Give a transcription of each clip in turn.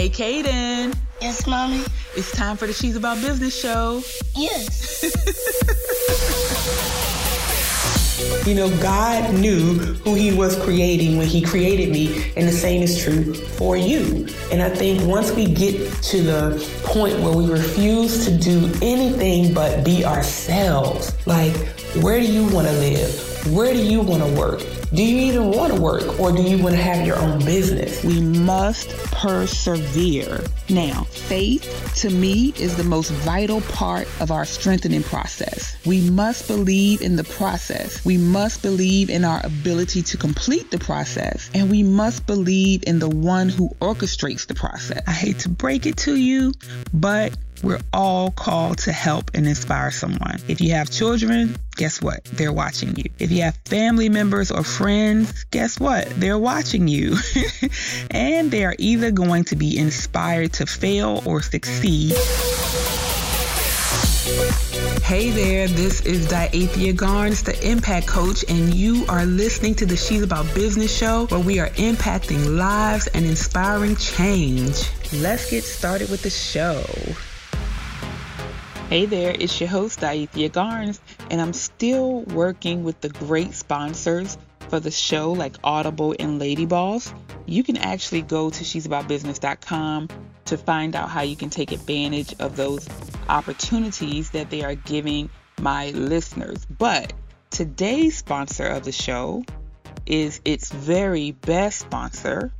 Hey, Kaden. Yes, mommy. It's time for the She's About Business show. Yes. You know, God knew who He was creating when He created me, and the same is true for you. And I think once we get to the point where we refuse to do anything but be ourselves, like, where do you want to live? Where do you want to work? Do you even want to work or do you want to have your own business? We must persevere. Now, faith to me is the most vital part of our strengthening process. We must believe in the process. We must believe in our ability to complete the process. And we must believe in the one who orchestrates the process. I hate to break it to you, but we're all called to help and inspire someone. If you have children, guess what? They're watching you. If you have family members or friends, guess what? They're watching you. and they are either going to be inspired to fail or succeed. Hey there, this is Diathea Garnes, the Impact Coach, and you are listening to the She's About Business show where we are impacting lives and inspiring change. Let's get started with the show. Hey there, it's your host, Diathea Garnes, and I'm still working with the great sponsors for the show like Audible and Lady Boss. You can actually go to she'saboutbusiness.com to find out how you can take advantage of those opportunities that they are giving my listeners. But today's sponsor of the show is its very best sponsor,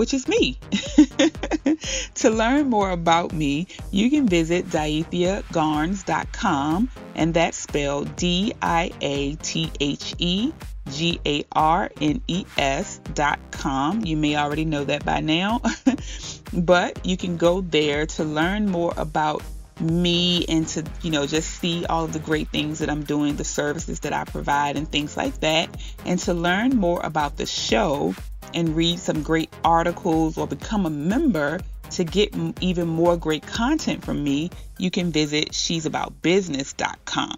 which is me. to learn more about me, you can visit diatheagarnes.com, and that's spelled D I A T H E G A R N E S.com. You may already know that by now, but you can go there to learn more about me and to you know just see all of the great things that I'm doing the services that I provide and things like that and to learn more about the show and read some great articles or become a member to get even more great content from me, you can visit she'saboutbusiness.com.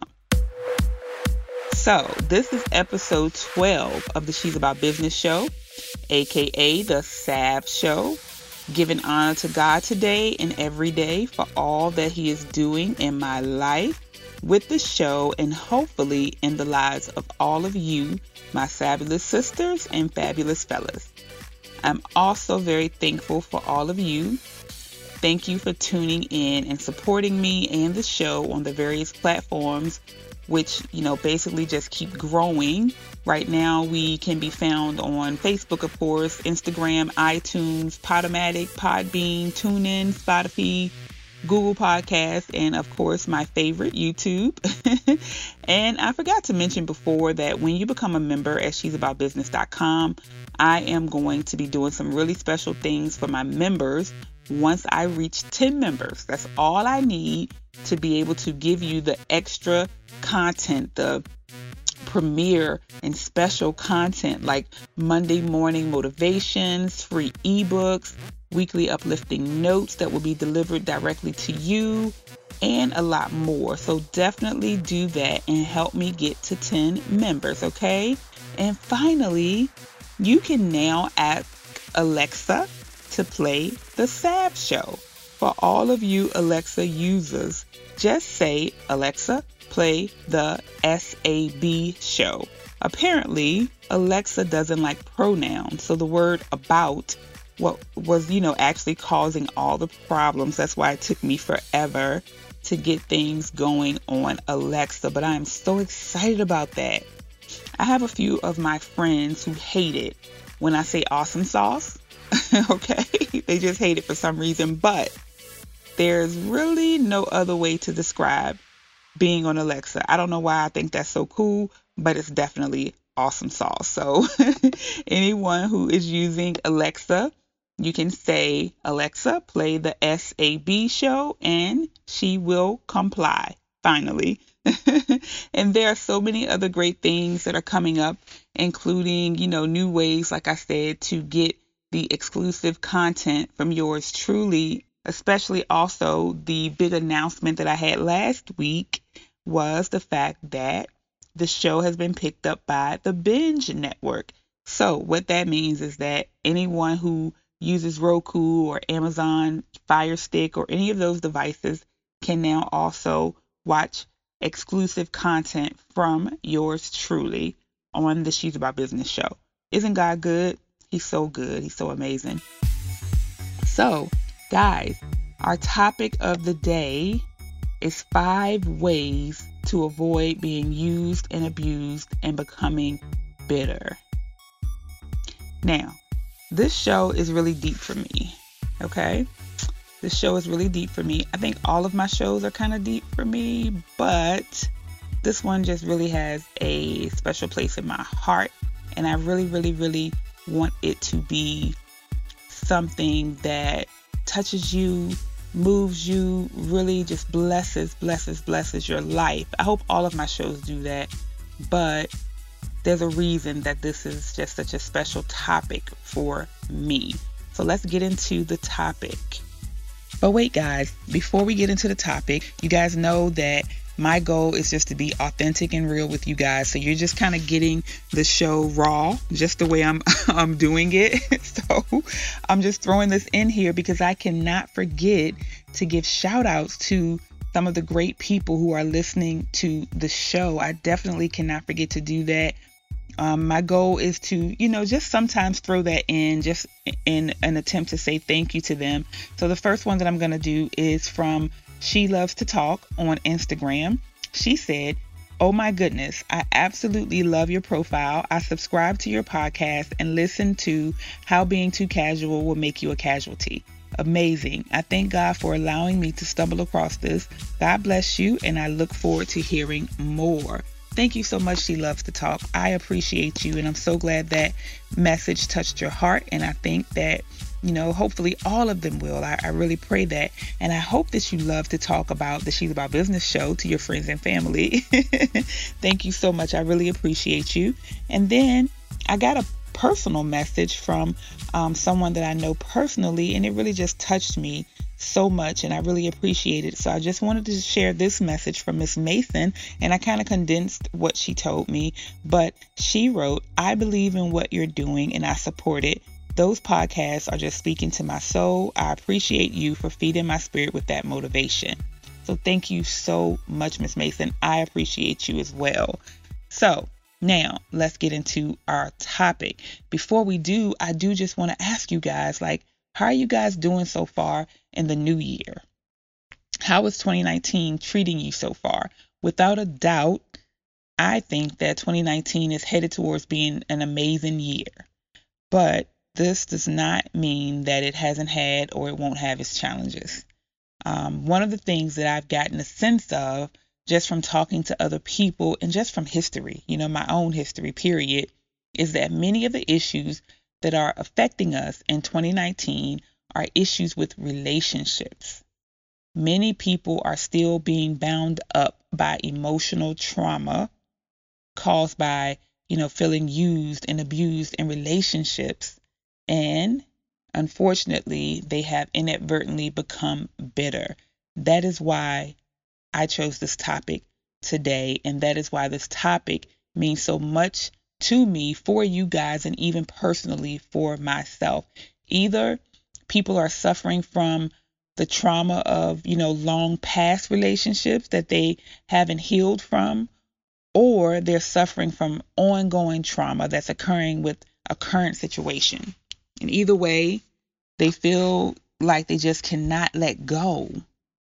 So, this is episode 12 of the She's About Business show, aka the SAB show, giving honor to God today and every day for all that He is doing in my life with the show and hopefully in the lives of all of you, my fabulous sisters and fabulous fellas. I'm also very thankful for all of you. Thank you for tuning in and supporting me and the show on the various platforms, which, you know, basically just keep growing. Right now, we can be found on Facebook, of course, Instagram, iTunes, Podomatic, Podbean, TuneIn, Spotify, Google Podcast, and of course, my favorite, YouTube. and I forgot to mention before that when you become a member at she'saboutbusiness.com, I am going to be doing some really special things for my members once I reach 10 members. That's all I need to be able to give you the extra content, the premiere and special content like Monday morning motivations, free ebooks, weekly uplifting notes that will be delivered directly to you, and a lot more. So definitely do that and help me get to 10 members, okay? And finally, you can now ask Alexa to play the SAB show. For all of you Alexa users, just say, Alexa, play the SAB show. Apparently, Alexa doesn't like pronouns, so the word about what was, you know, actually causing all the problems. That's why it took me forever to get things going on Alexa, but I am so excited about that. I have a few of my friends who hate it when I say awesome sauce. okay? They just hate it for some reason, but there's really no other way to describe being on Alexa. I don't know why I think that's so cool, but it's definitely awesome sauce. So, anyone who is using Alexa, you can say, Alexa, play the SAB show, and she will comply finally. and there are so many other great things that are coming up, including, you know, new ways, like I said, to get the exclusive content from yours truly, especially also the big announcement that I had last week was the fact that the show has been picked up by the Binge Network. So, what that means is that anyone who uses Roku or Amazon Fire Stick or any of those devices can now also watch exclusive content from yours truly on the She's About Business show. Isn't God good? He's so good. He's so amazing. So, guys, our topic of the day is five ways to avoid being used and abused and becoming bitter. Now, this show is really deep for me. Okay? This show is really deep for me. I think all of my shows are kind of deep for me, but this one just really has a special place in my heart. And I really, really, really want it to be something that touches you, moves you, really just blesses, blesses, blesses your life. I hope all of my shows do that. But there's a reason that this is just such a special topic for me. So let's get into the topic. But wait, guys, before we get into the topic, you guys know that my goal is just to be authentic and real with you guys. So you're just kind of getting the show raw, just the way I'm I'm doing it. so I'm just throwing this in here because I cannot forget to give shout outs to some of the great people who are listening to the show. I definitely cannot forget to do that. Um, my goal is to, you know, just sometimes throw that in just in an attempt to say thank you to them. So the first one that I'm going to do is from She Loves to Talk on Instagram. She said, Oh my goodness, I absolutely love your profile. I subscribe to your podcast and listen to how being too casual will make you a casualty. Amazing. I thank God for allowing me to stumble across this. God bless you, and I look forward to hearing more. Thank you so much. She loves to talk. I appreciate you, and I'm so glad that message touched your heart. And I think that, you know, hopefully all of them will. I, I really pray that. And I hope that you love to talk about the She's About Business show to your friends and family. Thank you so much. I really appreciate you. And then I got a personal message from um, someone that I know personally, and it really just touched me so much and I really appreciate it. So I just wanted to share this message from Miss Mason and I kind of condensed what she told me, but she wrote, "I believe in what you're doing and I support it. Those podcasts are just speaking to my soul. I appreciate you for feeding my spirit with that motivation." So thank you so much, Miss Mason. I appreciate you as well. So, now, let's get into our topic. Before we do, I do just want to ask you guys like how are you guys doing so far in the new year? How is 2019 treating you so far? Without a doubt, I think that 2019 is headed towards being an amazing year. But this does not mean that it hasn't had or it won't have its challenges. Um, one of the things that I've gotten a sense of just from talking to other people and just from history, you know, my own history, period, is that many of the issues that are affecting us in 2019 are issues with relationships. Many people are still being bound up by emotional trauma caused by, you know, feeling used and abused in relationships. And unfortunately, they have inadvertently become bitter. That is why I chose this topic today. And that is why this topic means so much to me for you guys and even personally for myself. Either people are suffering from the trauma of, you know, long past relationships that they haven't healed from, or they're suffering from ongoing trauma that's occurring with a current situation. And either way, they feel like they just cannot let go,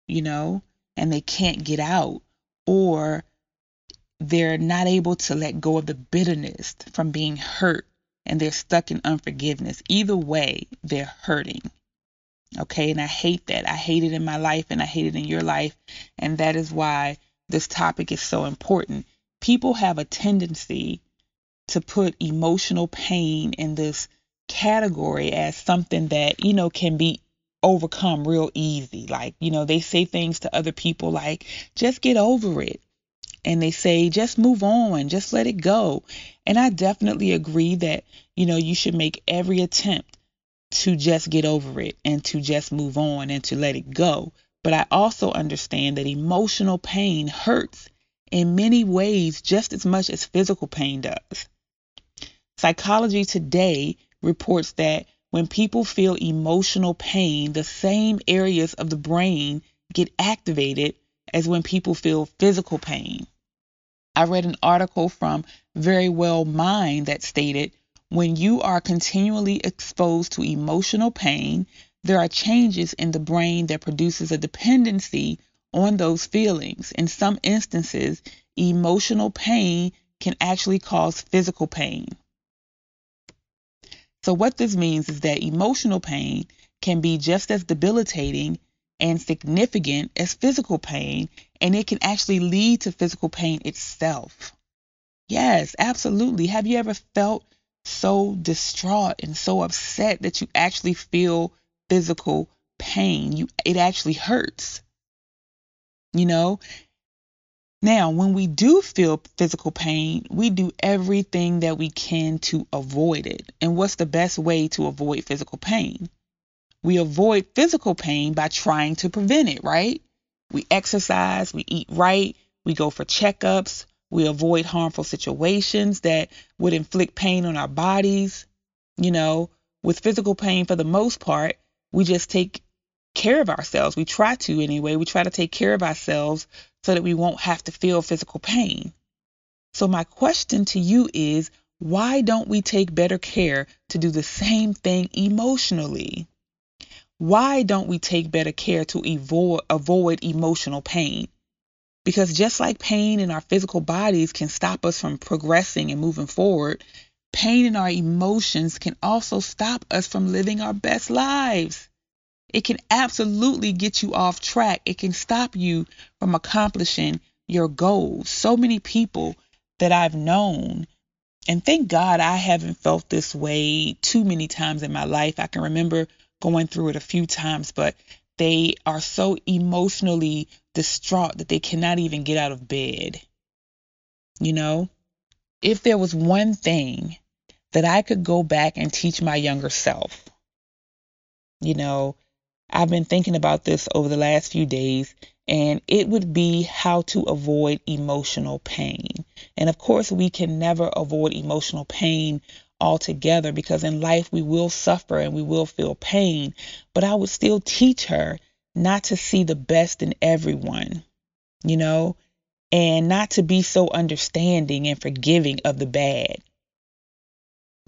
you know, and they can't get out, or they're not able to let go of the bitterness from being hurt and they're stuck in unforgiveness. Either way, they're hurting. Okay, and I hate that. I hate it in my life and I hate it in your life. And that is why this topic is so important. People have a tendency to put emotional pain in this category as something that, you know, can be overcome real easy. Like, you know, they say things to other people like, just get over it and they say just move on, just let it go. And I definitely agree that, you know, you should make every attempt to just get over it and to just move on and to let it go. But I also understand that emotional pain hurts in many ways just as much as physical pain does. Psychology Today reports that when people feel emotional pain, the same areas of the brain get activated as when people feel physical pain. I read an article from Verywell Mind that stated when you are continually exposed to emotional pain, there are changes in the brain that produces a dependency on those feelings. In some instances, emotional pain can actually cause physical pain. So, what this means is that emotional pain can be just as debilitating and significant as physical pain, and it can actually lead to physical pain itself. Yes, absolutely. Have you ever felt so distraught and so upset that you actually feel physical pain? You it actually hurts. You know, now, when we do feel physical pain, we do everything that we can to avoid it. And what's the best way to avoid physical pain? We avoid physical pain by trying to prevent it, right? We exercise, we eat right, we go for checkups, we avoid harmful situations that would inflict pain on our bodies. You know, with physical pain, for the most part, we just take care of ourselves. We try to anyway. We try to take care of ourselves so that we won't have to feel physical pain. So, my question to you is why don't we take better care to do the same thing emotionally? Why don't we take better care to avoid, avoid emotional pain? Because just like pain in our physical bodies can stop us from progressing and moving forward, pain in our emotions can also stop us from living our best lives. It can absolutely get you off track. It can stop you from accomplishing your goals. So many people that I've known, and thank God I haven't felt this way too many times in my life. I can remember going through it a few times, but they are so emotionally distraught that they cannot even get out of bed. You know, if there was one thing that I could go back and teach my younger self, you know, I've been thinking about this over the last few days, and it would be how to avoid emotional pain. And of course, we can never avoid emotional pain altogether because in life we will suffer and we will feel pain. But I would still teach her not to see the best in everyone, you know, and not to be so understanding and forgiving of the bad.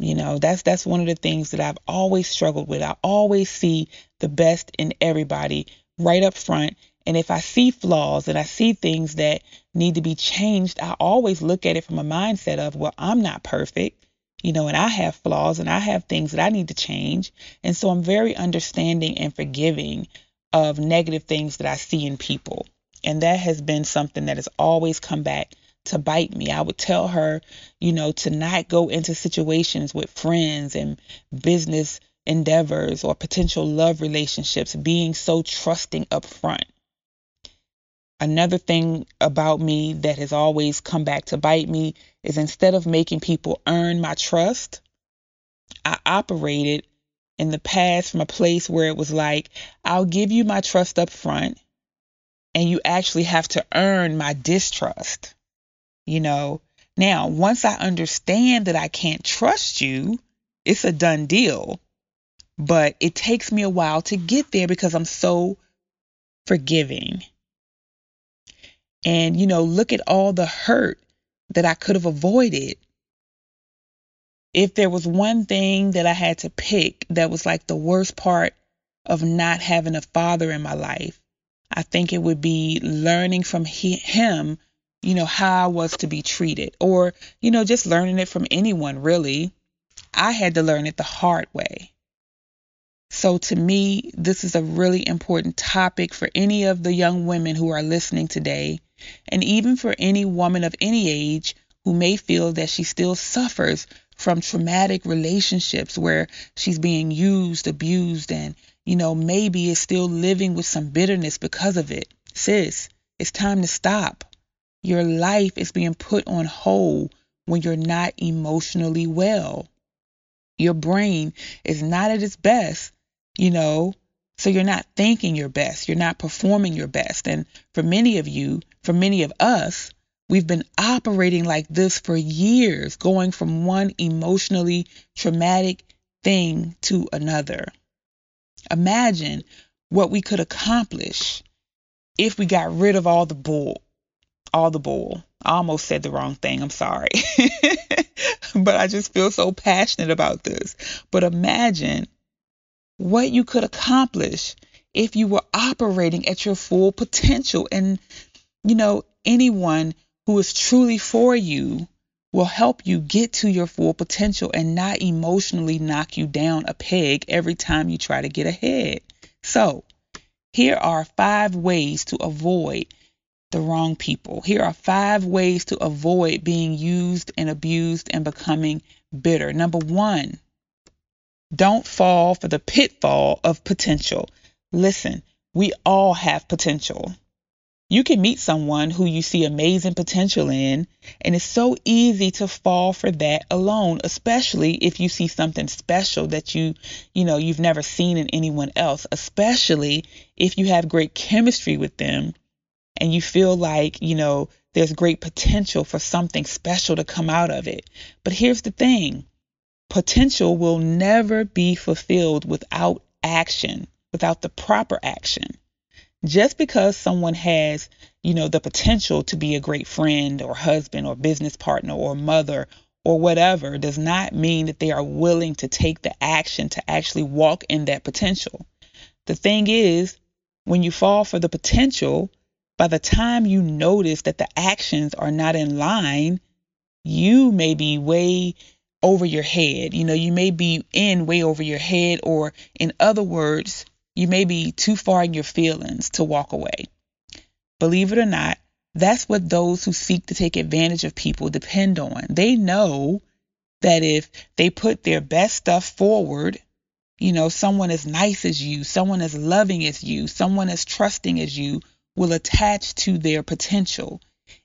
You know, that's that's one of the things that I've always struggled with. I always see the best in everybody right up front. And if I see flaws and I see things that need to be changed, I always look at it from a mindset of, well, I'm not perfect, you know, and I have flaws and I have things that I need to change. And so I'm very understanding and forgiving of negative things that I see in people. And that has been something that has always come back to bite me. I would tell her, you know, to not go into situations with friends and business endeavors or potential love relationships being so trusting up front. Another thing about me that has always come back to bite me is instead of making people earn my trust, I operated in the past from a place where it was like, I'll give you my trust up front, and you actually have to earn my distrust you know. Now, once I understand that I can't trust you, it's a done deal. But it takes me a while to get there because I'm so forgiving. And, you know, look at all the hurt that I could have avoided. If there was one thing that I had to pick that was like the worst part of not having a father in my life, I think it would be learning from he, him you know, how I was to be treated, or, you know, just learning it from anyone really. I had to learn it the hard way. So, to me, this is a really important topic for any of the young women who are listening today, and even for any woman of any age who may feel that she still suffers from traumatic relationships where she's being used, abused, and, you know, maybe is still living with some bitterness because of it. Sis, it's time to stop. Your life is being put on hold when you're not emotionally well. Your brain is not at its best, you know, so you're not thinking your best. You're not performing your best. And for many of you, for many of us, we've been operating like this for years, going from one emotionally traumatic thing to another. Imagine what we could accomplish if we got rid of all the bull. All the bull. I almost said the wrong thing. I'm sorry. but I just feel so passionate about this. But imagine what you could accomplish if you were operating at your full potential. And, you know, anyone who is truly for you will help you get to your full potential and not emotionally knock you down a peg every time you try to get ahead. So, here are five ways to avoid the wrong people. Here are five ways to avoid being used and abused and becoming bitter. Number one, don't fall for the pitfall of potential. Listen, we all have potential. You can meet someone who you see amazing potential in, and it's so easy to fall for that alone, especially if you see something special that you, you know, you've never seen in anyone else, especially if you have great chemistry with them and you feel like, you know, there's great potential for something special to come out of it. But here's the thing potential will never be fulfilled without action, without the proper action. Just because someone has, you know, the potential to be a great friend or husband or business partner or mother or whatever does not mean that they are willing to take the action to actually walk in that potential. The thing is, when you fall for the potential, by the time you notice that the actions are not in line, you may be way over your head. You know, you may be in way over your head, or in other words, you may be too far in your feelings to walk away. Believe it or not, that's what those who seek to take advantage of people depend on. They know that if they put their best stuff forward, you know, someone as nice as you, someone as loving as you, someone as trusting as you will attach to their potential,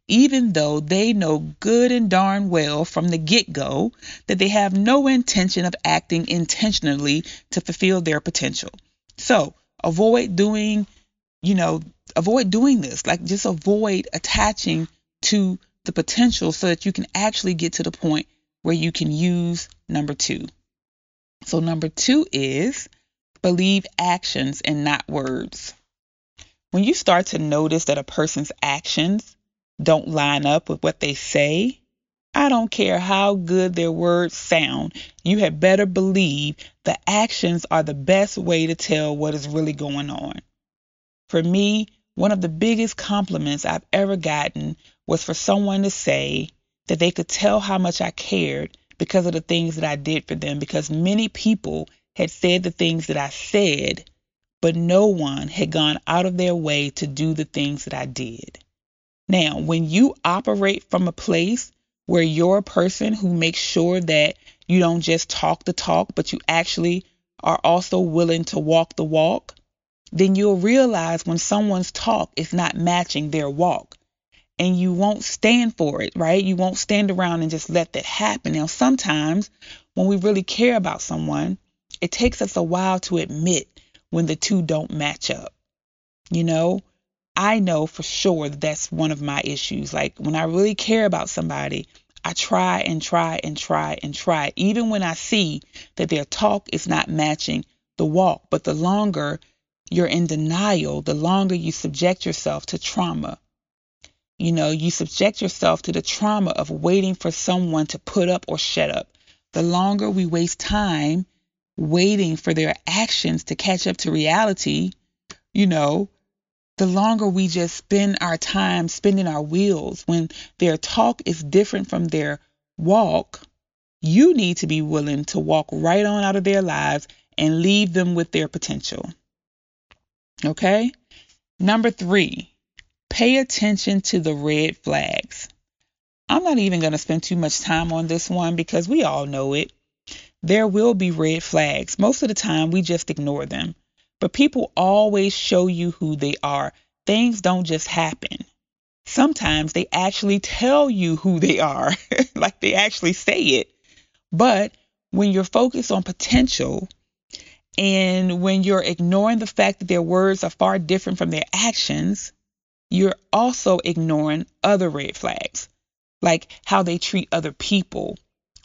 even though they know good and darn well from the get go that they have no intention of acting intentionally to fulfill their potential. So avoid doing, you know, avoid doing this. Like just avoid attaching to the potential so that you can actually get to the point where you can use number two. So, number two is believe actions and not words. When you start to notice that a person's actions don't line up with what they say, I don't care how good their words sound, you had better believe the actions are the best way to tell what is really going on. For me, one of the biggest compliments I've ever gotten was for someone to say that they could tell how much I cared because of the things that I did for them, because many people had said the things that I said but no one had gone out of their way to do the things that I did. Now, when you operate from a place where you're a person who makes sure that you don't just talk the talk, but you actually are also willing to walk the walk, then you'll realize when someone's talk is not matching their walk. And you won't stand for it, right? You won't stand around and just let that happen. Now, sometimes when we really care about someone, it takes us a while to admit when the two don't match up. You know, I know for sure that that's one of my issues. Like when I really care about somebody, I try and try and try and try, even when I see that their talk is not matching the walk. But the longer you're in denial, the longer you subject yourself to trauma. You know, you subject yourself to the trauma of waiting for someone to put up or shut up. The longer we waste time waiting for their actions to catch up to reality, you know, the longer we just spend our time spinning our wheels when their talk is different from their walk, you need to be willing to walk right on out of their lives and leave them with their potential. Okay? Number three, pay attention to the red flags. I'm not even going to spend too much time on this one because we all know it there will be red flags. Most of the time, we just ignore them. But people always show you who they are. Things don't just happen. Sometimes they actually tell you who they are, like they actually say it. But when you're focused on potential and when you're ignoring the fact that their words are far different from their actions, you're also ignoring other red flags, like how they treat other people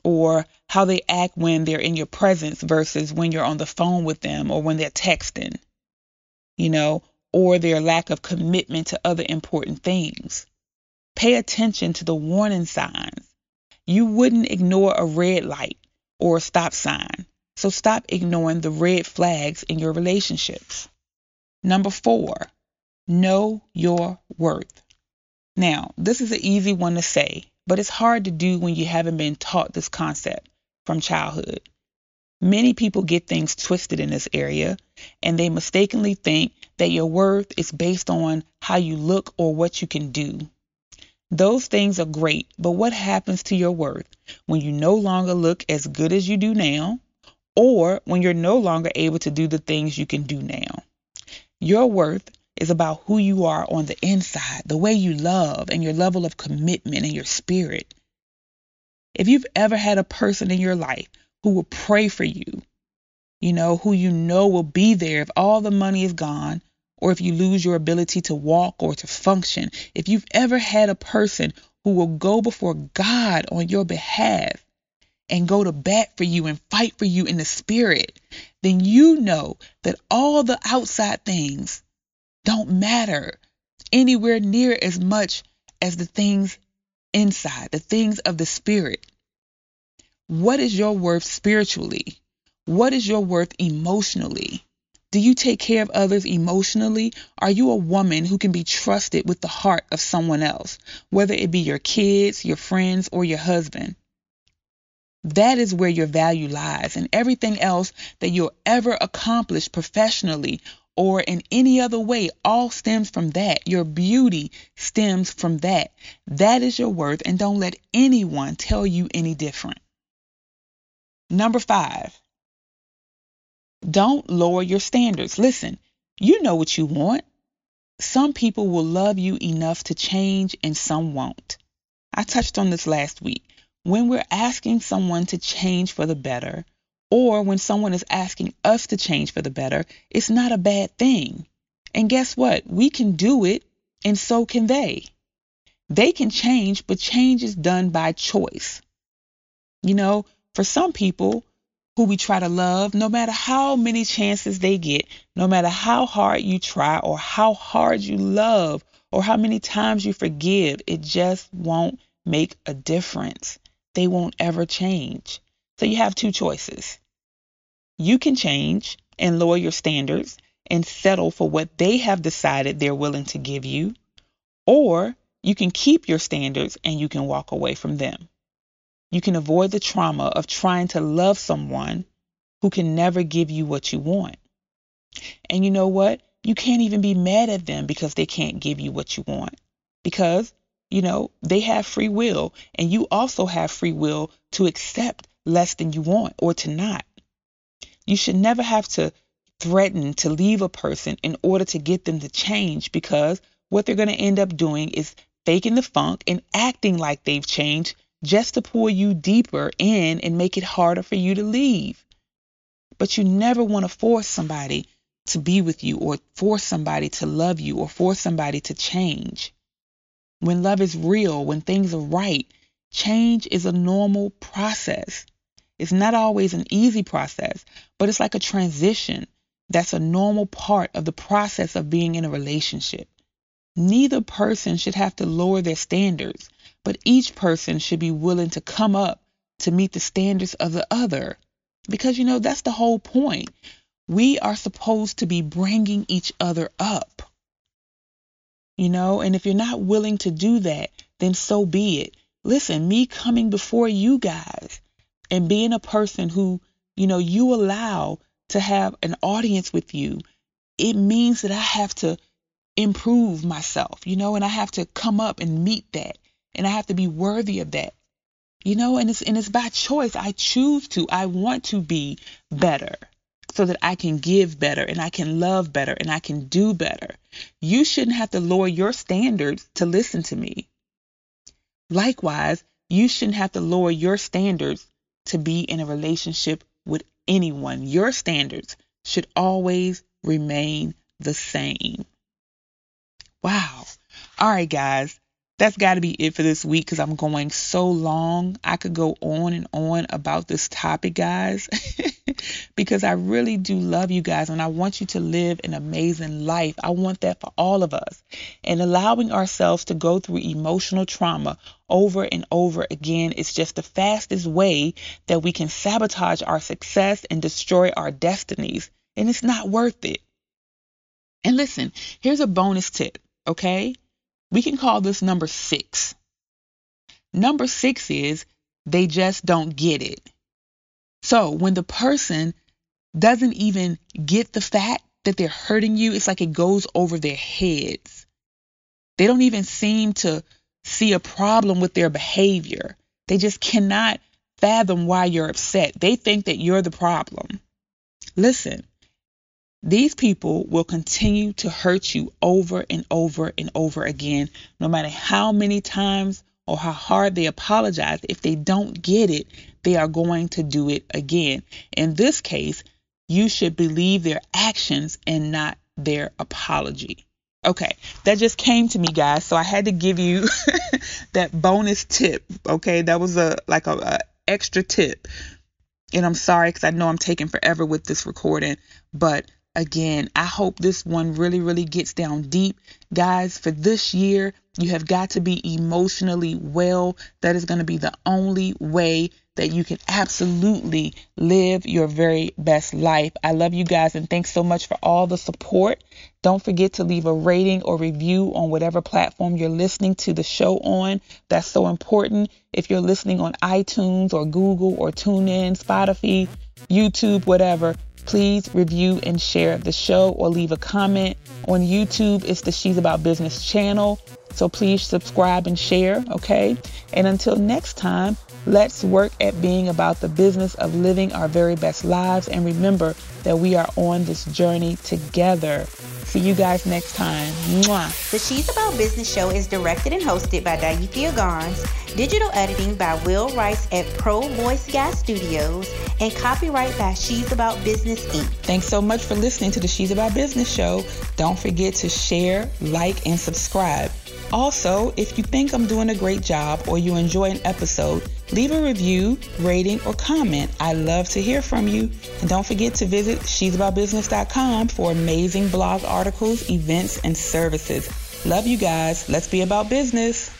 or how they act when they're in your presence versus when you're on the phone with them or when they're texting, you know, or their lack of commitment to other important things. Pay attention to the warning signs. You wouldn't ignore a red light or a stop sign. So stop ignoring the red flags in your relationships. Number four, know your worth. Now, this is an easy one to say, but it's hard to do when you haven't been taught this concept from childhood. Many people get things twisted in this area, and they mistakenly think that your worth is based on how you look or what you can do. Those things are great, but what happens to your worth when you no longer look as good as you do now, or when you're no longer able to do the things you can do now? Your worth is about who you are on the inside, the way you love, and your level of commitment and your spirit. If you've ever had a person in your life who will pray for you, you know, who you know will be there if all the money is gone or if you lose your ability to walk or to function, if you've ever had a person who will go before God on your behalf and go to bat for you and fight for you in the spirit, then you know that all the outside things don't matter anywhere near as much as the things inside, the things of the spirit. What is your worth spiritually? What is your worth emotionally? Do you take care of others emotionally? Are you a woman who can be trusted with the heart of someone else, whether it be your kids, your friends, or your husband? That is where your value lies, and everything else that you'll ever accomplish professionally or in any other way all stems from that. Your beauty stems from that. That is your worth, and don't let anyone tell you any different. Number five, don't lower your standards. Listen, you know what you want. Some people will love you enough to change, and some won't. I touched on this last week. When we're asking someone to change for the better, or when someone is asking us to change for the better, it's not a bad thing. And guess what? We can do it, and so can they. They can change, but change is done by choice. You know, for some people who we try to love, no matter how many chances they get, no matter how hard you try or how hard you love or how many times you forgive, it just won't make a difference they won't ever change. So you have two choices. You can change and lower your standards and settle for what they have decided they're willing to give you, or you can keep your standards and you can walk away from them. You can avoid the trauma of trying to love someone who can never give you what you want. And you know what? You can't even be mad at them because they can't give you what you want. Because you know, they have free will, and you also have free will to accept less than you want or to not. You should never have to threaten to leave a person in order to get them to change because what they're going to end up doing is faking the funk and acting like they've changed just to pull you deeper in and make it harder for you to leave. But you never want to force somebody to be with you or force somebody to love you or force somebody to change when love is real, when things are right, change is a normal process. It's not always an easy process, but it's like a transition. That's a normal part of the process of being in a relationship. Neither person should have to lower their standards, but each person should be willing to come up to meet the standards of the other. Because, you know, that's the whole point. We are supposed to be bringing each other up you know, and if you're not willing to do that, then so be it. Listen, me coming before you guys and being a person who, you know, you allow to have an audience with you, it means that I have to improve myself, you know, and I have to come up and meet that. And I have to be worthy of that. You know, and it's and it's by choice. I choose to. I want to be better so that I can give better and I can love better and I can do better. You shouldn't have to lower your standards to listen to me. Likewise, you shouldn't have to lower your standards to be in a relationship with anyone. Your standards should always remain the same. Wow. All right, guys. That's got to be it for this week because I'm going so long. I could go on and on about this topic, guys, because I really do love you guys and I want you to live an amazing life. I want that for all of us. And allowing ourselves to go through emotional trauma over and over again is just the fastest way that we can sabotage our success and destroy our destinies. And it's not worth it. And listen, here's a bonus tip, okay? We can call this number six. Number six is they just don't get it. So when the person doesn't even get the fact that they're hurting you, it's like it goes over their heads. They don't even seem to see a problem with their behavior. They just cannot fathom why you're upset. They think that you're the problem. Listen, these people will continue to hurt you over and over and over again, no matter how many times or how hard they apologize. If they don't get it, they are going to do it again. In this case, you should believe their actions and not their apology. Okay, that just came to me, guys. So I had to give you that bonus tip. Okay, that was a like a, a extra tip. And I'm sorry because I know I'm taking forever with this recording, but again. I hope this one really, really gets down deep. Guys, for this year, you have got to be emotionally well. That is going to be the only way that you can absolutely live your very best life. I love you guys and thanks so much for all the support. Don't forget to leave a rating or review on whatever platform you're listening to the show on. That's so important. If you're listening on iTunes or Google or TuneIn, Spotify, YouTube, whatever, Please review and share the show or leave a comment. On YouTube, it's the She's About Business channel. So please subscribe and share, okay? And until next time, let's work at being about the business of living our very best lives. And remember that we are on this journey together. See you guys next time. Mwah. The She's About Business show is directed and hosted by Diathea Garnes, digital editing by Will Rice at Pro Voice Guy Studios, and copyright by She's About Business Inc. Thanks so much for listening to the She's About Business show. Don't forget to share, like, and subscribe. Also, if you think I'm doing a great job or you enjoy an episode, leave a review, rating, or comment. I love to hear from you. And don't forget to visit she'saboutbusiness.com for amazing blog articles, events, and services. Love you guys. Let's be about business.